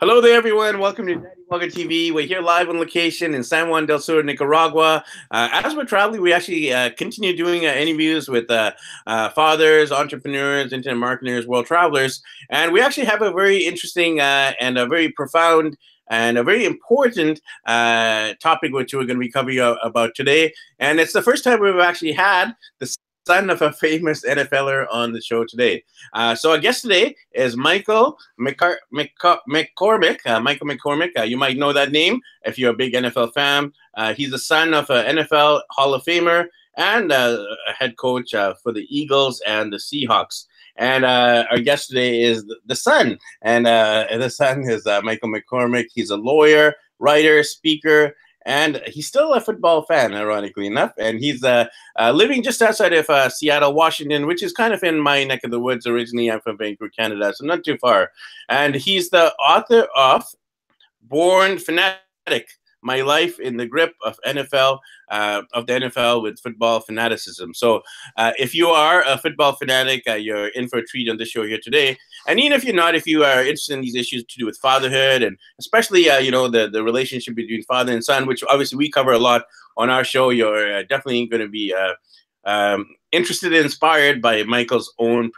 Hello there, everyone. Welcome to Daddy Walker TV. We're here live on location in San Juan del Sur, Nicaragua. Uh, as we're traveling, we actually uh, continue doing uh, interviews with uh, uh, fathers, entrepreneurs, internet marketers, world travelers. And we actually have a very interesting uh, and a very profound and a very important topic which we're going to be covering about today. And it's the first time we've actually had the son of a famous NFLer on the show today. Uh, so our guest today is Michael McCor- McCormack. Uh, Michael McCormack, uh, you might know that name if you're a big NFL fan. Uh, he's the son of an NFL Hall of Famer and uh, a head coach uh, for the Eagles and the Seahawks. And our guest today is the son, and the son is Michael McCormack. He's a lawyer, writer, speaker, and he's still a football fan, ironically enough. And he's uh, uh, living just outside of uh, Seattle, Washington, which is kind of in my neck of the woods. Originally, I'm from Vancouver, Canada, so not too far. And he's the author of Born Fanatic my life in the grip of NFL, uh, of the NFL with football fanaticism. So, uh, if you are a football fanatic, uh, you're in for a treat on the show here today. And even if you're not, if you are interested in these issues to do with fatherhood and especially, uh, you know, the the relationship between father and son, which obviously we cover a lot on our show, you're uh, definitely going to be uh, um, interested and inspired by Michael's own